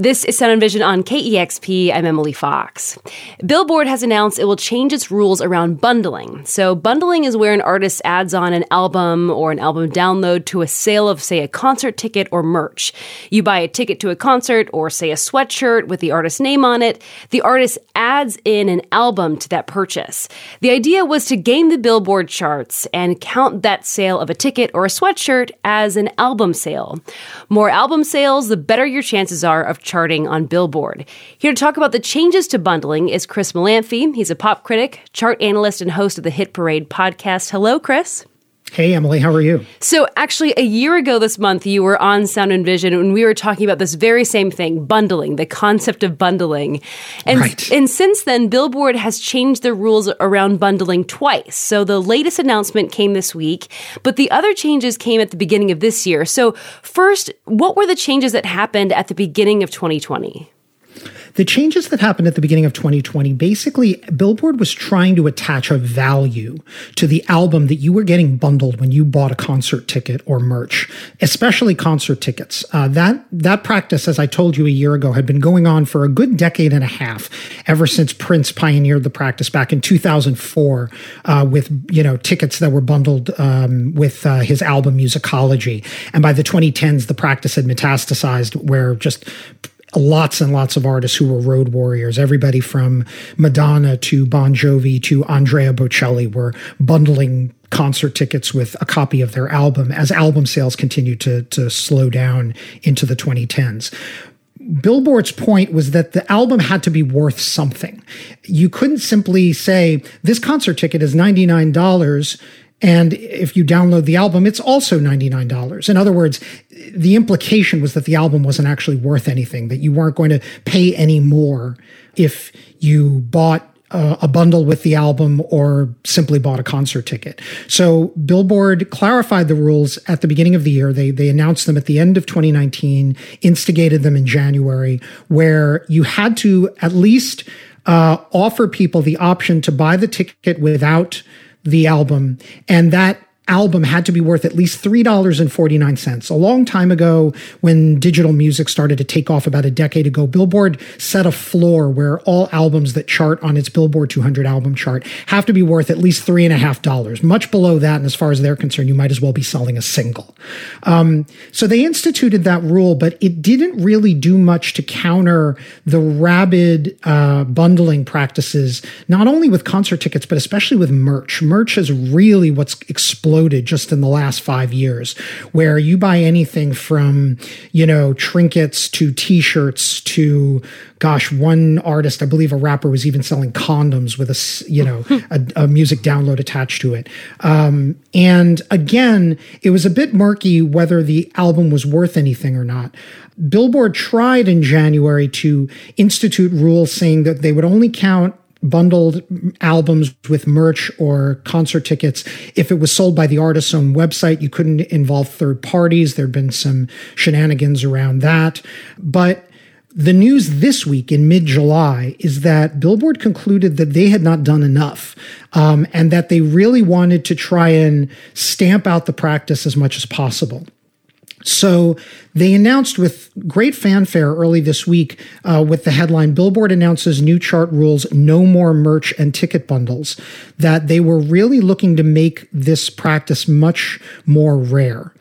This is Sound and Vision on KEXP. I'm Emily Fox. Billboard has announced it will change its rules around bundling. So, bundling is where an artist adds on an album or an album download to a sale of, say, a concert ticket or merch. You buy a ticket to a concert or, say, a sweatshirt with the artist's name on it. The artist adds in an album to that purchase. The idea was to game the Billboard charts and count that sale of a ticket or a sweatshirt as an album sale. More album sales, the better your chances are of charting on Billboard. Here to talk about the changes to bundling is Chris Molanphy. He's a pop critic, chart analyst, and host of the Hit Parade podcast. Hello, Chris. Hey, Emily, how are you? So, actually, a year ago this month, you were on Sound and Vision and we were talking about this very same thing bundling, the concept of bundling. And, right. and since then, Billboard has changed the rules around bundling twice. So, the latest announcement came this week, but the other changes came at the beginning of this year. So, first, what were the changes that happened at the beginning of 2020? The changes that happened at the beginning of 2020 basically, Billboard was trying to attach a value to the album that you were getting bundled when you bought a concert ticket or merch, especially concert tickets. Uh, that that practice, as I told you a year ago, had been going on for a good decade and a half, ever since Prince pioneered the practice back in 2004 uh, with you know tickets that were bundled um, with uh, his album Musicology, and by the 2010s, the practice had metastasized where just lots and lots of artists who were road warriors. Everybody from Madonna to Bon Jovi to Andrea Bocelli were bundling concert tickets with a copy of their album as album sales continued to, to slow down into the 2010s. Billboard's point was that the album had to be worth something. You couldn't simply say, this concert ticket is $99 and if you download the album, it's also $99. In other words, the implication was that the album wasn't actually worth anything, that you weren't going to pay any more if you bought a bundle with the album or simply bought a concert ticket. So Billboard clarified the rules at the beginning of the year. They they announced them at the end of 2019, instigated them in January, where you had to at least uh, offer people the option to buy the ticket without the album, and that album had to be worth at least $3.49. A long time ago, when digital music started to take off about a decade ago, Billboard set a floor where all albums that chart on its Billboard 200 album chart have to be worth at least $3.5. Much below that, and as far as they're concerned, you might as well be selling a single. Um, so they instituted that rule, but it didn't really do much to counter the rabid uh, bundling practices, not only with concert tickets, but especially with merch. Merch is really what's exploded exploded just in the last five years, where you buy anything from, you know, trinkets to t shirts to, gosh, one artist, I believe a rapper was even selling condoms with a, you know, a, a music download attached to it. Um, and again, it was a bit murky whether the album was worth anything or not. Billboard tried in January to institute rules saying that they would only count bundled albums with merch or concert tickets. If it was sold by the artist's own website, you couldn't involve third parties. There'd been some shenanigans around that. But the news this week in mid July is that Billboard concluded that they had not done enough um, and that they really wanted to try and stamp out the practice as much as possible. So they announced with great fanfare early this week uh, with the headline Billboard announces new chart rules, no more merch and ticket bundles, that they were really looking to make this practice much more rare.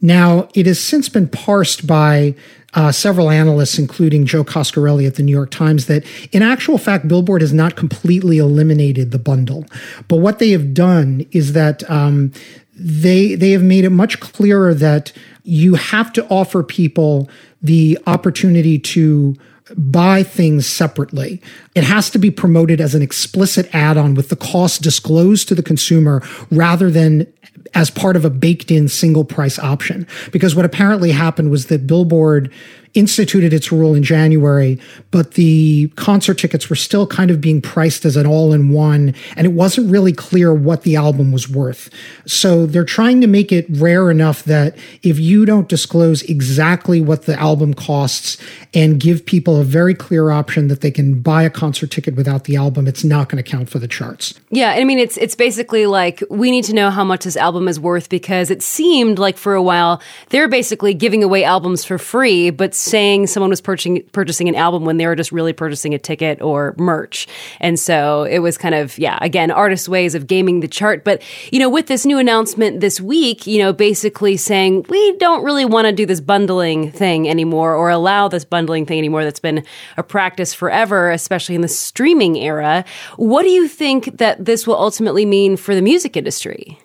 Now, it has since been parsed by uh, several analysts, including Joe Coscarelli at the New York Times, that in actual fact, Billboard has not completely eliminated the bundle. But what they have done is that um, they they have made it much clearer that you have to offer people the opportunity to buy things separately. It has to be promoted as an explicit add on with the cost disclosed to the consumer rather than as part of a baked in single price option. Because what apparently happened was that Billboard instituted its rule in January, but the concert tickets were still kind of being priced as an all in one, and it wasn't really clear what the album was worth. So they're trying to make it rare enough that if you don't disclose exactly what the album costs and give people a very clear option that they can buy a concert ticket without the album, it's not going to count for the charts. Yeah, I mean it's it's basically like we need to know how much this album is worth because it seemed like for a while they're basically giving away albums for free, but saying someone was purchasing purchasing an album when they were just really purchasing a ticket or merch. And so it was kind of yeah, again, artists' ways of gaming the chart. But you know, with this new announcement this week, you know, basically saying we don't really want to do this bundling thing anymore or allow this bundling thing anymore. That's been a practice forever, especially in the streaming era. What do you think that this will ultimately mean for the music industry?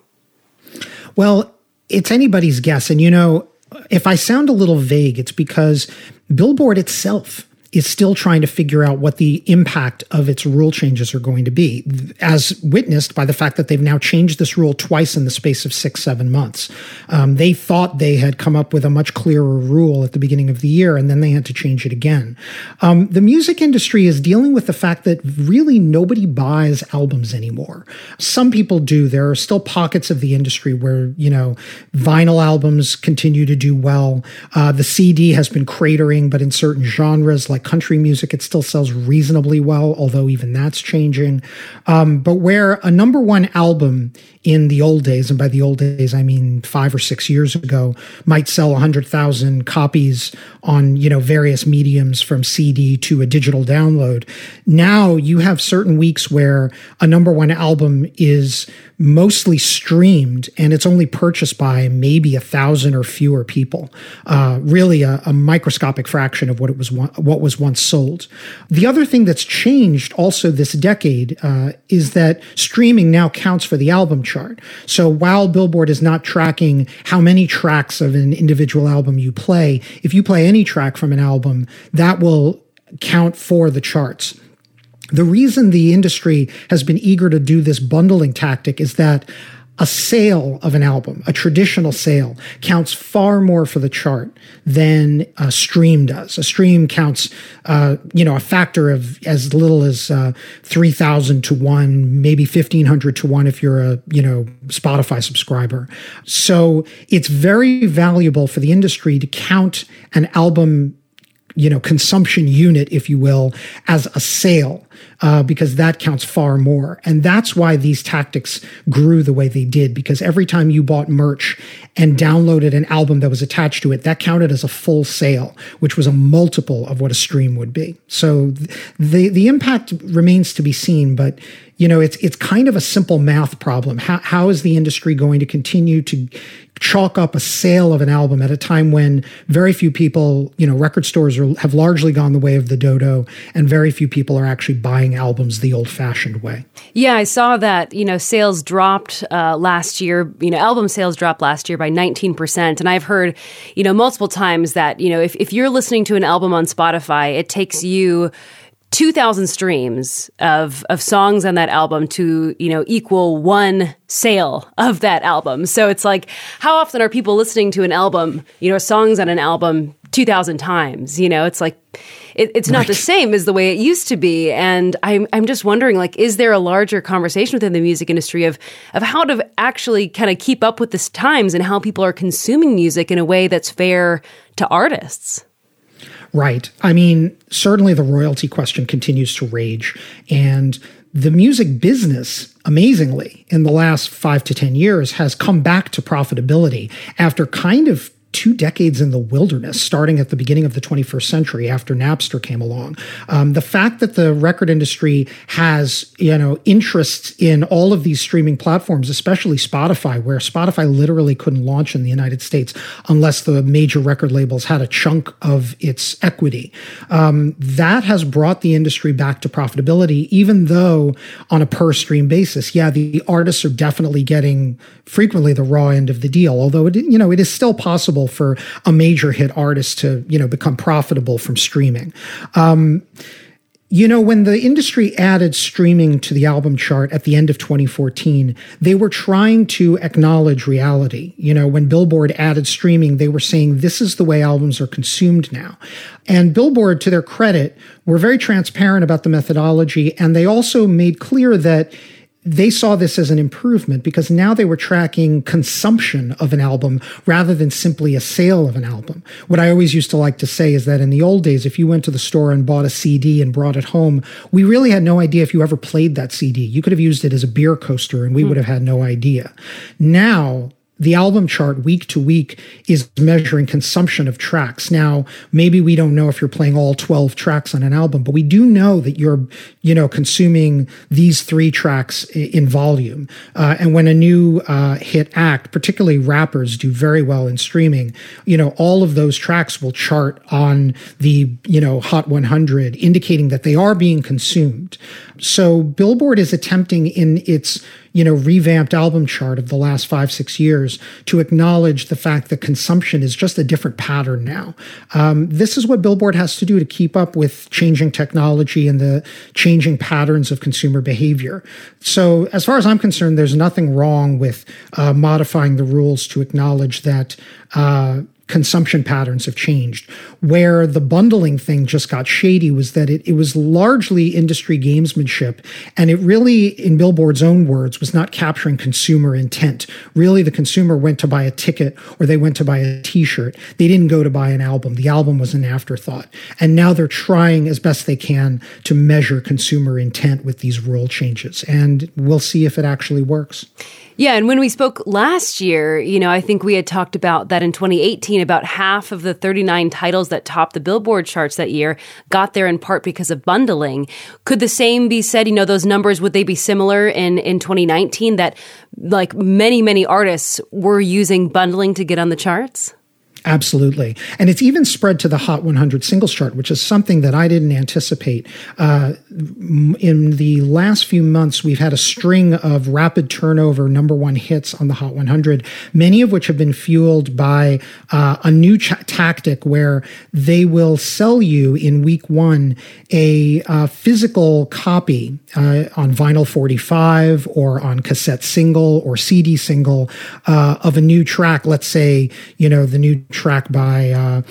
Well, it's anybody's guess. And, you know, if I sound a little vague, it's because Billboard itself is still trying to figure out what the impact of its rule changes are going to be, as witnessed by the fact that they've now changed this rule twice in the space of six, seven months. Um, they thought they had come up with a much clearer rule at the beginning of the year, and then they had to change it again. Um, the music industry is dealing with the fact that really nobody buys albums anymore. Some people do. There are still pockets of the industry where, you know, vinyl albums continue to do well. Uh, the CD has been cratering, but in certain genres like like country music, it still sells reasonably well, although even that's changing. Um, but where a number one album in the old days, and by the old days I mean five or six years ago, might sell hundred thousand copies on you know various mediums from CD to a digital download. Now you have certain weeks where a number one album is mostly streamed and it's only purchased by maybe a thousand or fewer people. Uh, really, a, a, microscopic fraction of what it was what was once sold. The other thing that's changed also this decade uh, is that streaming now counts for the album chart. So while Billboard is not tracking how many tracks of an individual album you play, if you play any track from an album, that will count for the charts. The reason the industry has been eager to do this bundling tactic is that a sale of an album, a traditional sale, counts far more for the chart than a stream does. A stream counts, uh, you know, a factor of as little as uh, three thousand to one, maybe fifteen hundred to one if you're a you know Spotify subscriber. So it's very valuable for the industry to count an album you know consumption unit if you will as a sale uh, because that counts far more. And that's why these tactics grew the way they did because every time you bought merch and downloaded an album that was attached to it that counted as a full sale which was a multiple of what a stream would be. So the the impact remains to be seen but you know it's it's kind of a simple math problem. How, how is the industry going to continue to chalk up a sale of an album at a time when very few people, you know, record stores are, have largely gone the way of the dodo, and very few people are actually buying albums the old-fashioned way. Yeah, I saw that. You know, sales dropped uh, last year. You know, album sales dropped last year by 19 percent, and I've heard, you know, multiple times that you know if if you're listening to an album on Spotify, it takes you 2000 streams of of songs on that album to you know equal one sale of that album. So it's like how often are people listening to an album you know songs on an album 2000 times you know? It's like it, it's not right. the same as the way it used to be. And I'm, I'm just wondering like is there a larger conversation within the music industry of of how to actually kind of keep up with the times and how people are consuming music in a way that's fair to artists Right. I mean, certainly the royalty question continues to rage. And the music business, amazingly, in the last five to 10 years, has come back to profitability after kind of two decades in the wilderness, starting at the beginning of the 21st century after Napster came along. Um, the fact that the record industry has, you know, interests in all of these streaming platforms, especially Spotify, where Spotify literally couldn't launch in the United States unless the major record labels had a chunk of its equity. Um, that has brought the industry back to profitability, even though on a per stream basis, yeah, the artists are definitely getting frequently the raw end of the deal, although it, you know, it is still possible possible for a major hit artist to, you know, become profitable from streaming. Um, you know, when the industry added streaming to the album chart at the end of 2014, they were trying to acknowledge reality. You know, when Billboard added streaming, they were saying this is the way albums are consumed now. And Billboard, to their credit, were very transparent about the methodology. And they also made clear that they saw this as an improvement because now they were tracking consumption of an album rather than simply a sale of an album. What I always used to like to say is that in the old days, if you went to the store and bought a CD and brought it home, we really had no idea if you ever played that CD. You could have used it as a beer coaster and we hmm. would have had no idea. Now, the album chart week to week is measuring consumption of tracks. Now, maybe we don't know if you're playing all 12 tracks on an album, but we do know that you're, you know, consuming these three tracks in volume. Uh, and when a new uh, hit act, particularly rappers, do very well in streaming, you know, all of those tracks will chart on the, you know, Hot 100, indicating that they are being consumed. So Billboard is attempting in its you know, revamped album chart of the last five, six years to acknowledge the fact that consumption is just a different pattern now. Um, this is what Billboard has to do to keep up with changing technology and the changing patterns of consumer behavior. So, as far as I'm concerned, there's nothing wrong with uh, modifying the rules to acknowledge that. Uh, consumption patterns have changed. Where the bundling thing just got shady was that it, it was largely industry gamesmanship. And it really, in Billboard's own words, was not capturing consumer intent. Really, the consumer went to buy a ticket or they went to buy a t shirt. They didn't go to buy an album. The album was an afterthought. And now they're trying as best they can to measure consumer intent with these rule changes. And we'll see if it actually works. Yeah, and when we spoke last year, you know, I think we had talked about that in 2018, about half of the 39 titles that topped the Billboard charts that year got there in part because of bundling. Could the same be said, you know, those numbers, would they be similar in, in 2019 that like many, many artists were using bundling to get on the charts? Absolutely. And it's even spread to the Hot 100 singles chart, which is something that I didn't anticipate. Uh, in the last few months, we've had a string of rapid turnover number one hits on the Hot 100, many of which have been fueled by uh, a new ch- tactic where they will sell you in week one a uh, physical copy uh, on vinyl 45 or on cassette single or CD single uh, of a new track. Let's say, you know, the new track by uh,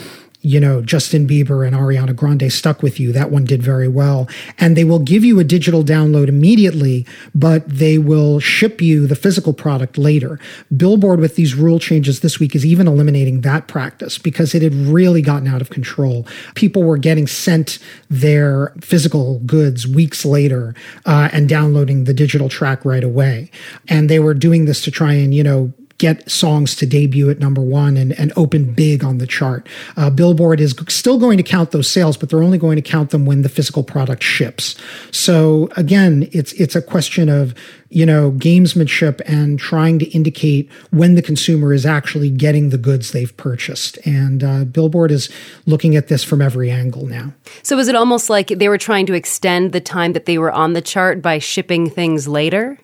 you know, Justin Bieber and Ariana Grande stuck with you. That one did very well. And they will give you a digital download immediately, but they will ship you the physical product later. Billboard, with these rule changes this week, is even eliminating that practice because it had really gotten out of control. People were getting sent their physical goods weeks later uh, and downloading the digital track right away. And they were doing this to try and, you know, get songs to debut at number one and, and open big on the chart. Uh, Billboard is still going to count those sales, but they're only going to count them when the physical product ships. So again, it's it's a question of you know gamesmanship and trying to indicate when the consumer is actually getting the goods they've purchased. And uh, Billboard is looking at this from every angle now. So is it almost like they were trying to extend the time that they were on the chart by shipping things later?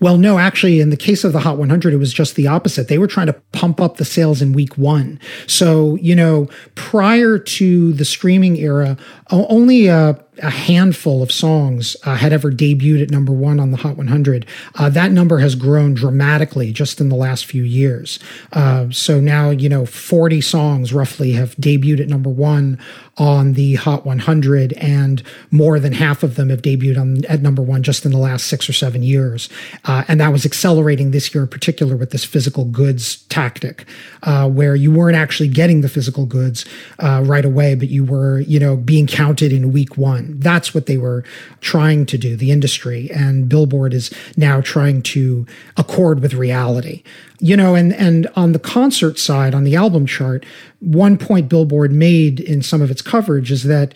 Well, no, actually, in the case of the Hot 100, it was just the opposite. They were trying to pump up the sales in week one. So, you know, prior to the streaming era, only a, a handful of songs uh, had ever debuted at number one on the Hot 100. Uh, that number has grown dramatically just in the last few years. Uh, so now, you know, 40 songs roughly have debuted at number one on the Hot 100, and more than half of them have debuted on at number one just in the last six or seven years. Uh, and that was accelerating this year in particular with this physical goods tactic, uh, where you weren't actually getting the physical goods uh, right away, but you were, you know, being counted in week one. That's what they were trying to do, the industry. And Billboard is now trying to accord with reality. You know, and, and on the concert side, on the album chart, one point Billboard made in some of its coverage is that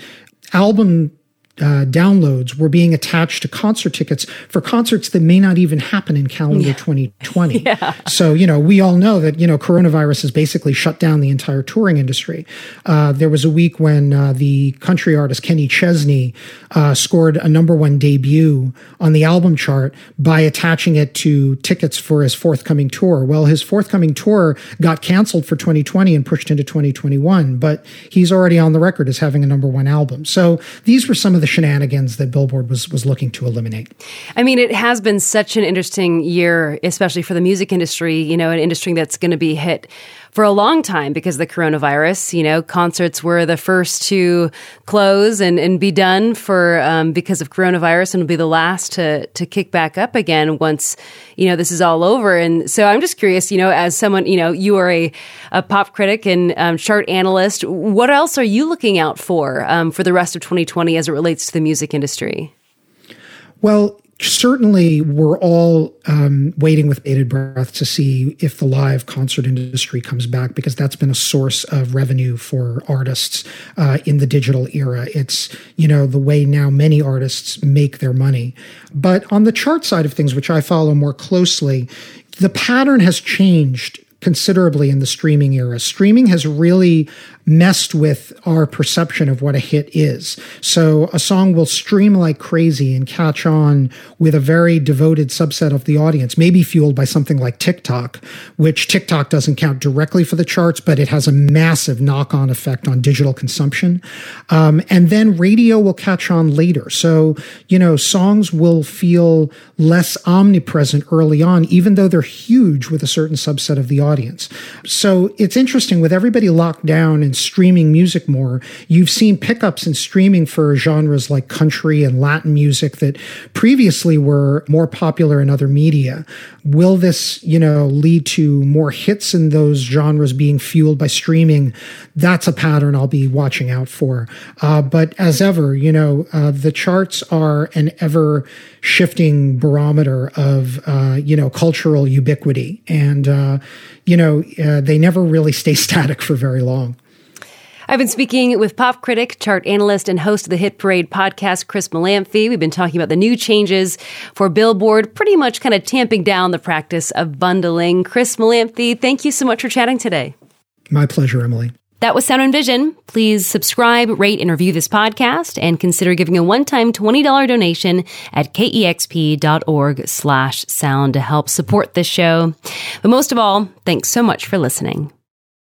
album uh, downloads were being attached to concert tickets for concerts that may not even happen in calendar yeah. 2020. Yeah. So, you know, we all know that, you know, coronavirus has basically shut down the entire touring industry. Uh, there was a week when uh, the country artist Kenny Chesney uh, scored a number one debut on the album chart by attaching it to tickets for his forthcoming tour. Well, his forthcoming tour got canceled for 2020 and pushed into 2021, but he's already on the record as having a number one album. So these were some of the shenanigans that Billboard was was looking to eliminate. I mean, it has been such an interesting year, especially for the music industry. You know, an industry that's going to be hit for a long time because the coronavirus. You know, concerts were the first to close and, and be done for um, because of coronavirus, and will be the last to to kick back up again once you know this is all over. And so I'm just curious, you know, as someone, you know, you are a, a pop critic and um, chart analyst. What else are you looking out for um, for the rest of 2020 as it relates to the music industry? Well, certainly we're all um, waiting with bated breath to see if the live concert industry comes back because that's been a source of revenue for artists uh, in the digital era. It's you know the way now many artists make their money. But on the chart side of things, which I follow more closely, the pattern has changed considerably in the streaming era. Streaming has really messed with our perception of what a hit is. So a song will stream like crazy and catch on with a very devoted subset of the audience, maybe fueled by something like TikTok, which TikTok doesn't count directly for the charts, but it has a massive knock on effect on digital consumption. Um, and then radio will catch on later. So, you know, songs will feel less omnipresent early on, even though they're huge with a certain subset of the audience. So it's interesting with everybody locked down and streaming music more, you've seen pickups in streaming for genres like country and Latin music that previously were more popular in other media. Will this, you know, lead to more hits in those genres being fueled by streaming? That's a pattern I'll be watching out for. Uh, but as ever, you know, uh, the charts are an ever shifting barometer of, uh, you know, cultural ubiquity. And, uh, you know, uh, they never really stay static for very long. I've been speaking with pop critic, chart analyst, and host of the Hit Parade podcast, Chris Molanphy. We've been talking about the new changes for Billboard, pretty much kind of tamping down the practice of bundling. Chris Molanphy, thank you so much for chatting today. My pleasure, Emily. That was Sound and Vision. Please subscribe, rate, and review this podcast, and consider giving a one-time $20 donation at kexp.org slash sound to help support this show. But most of all, thanks so much for listening.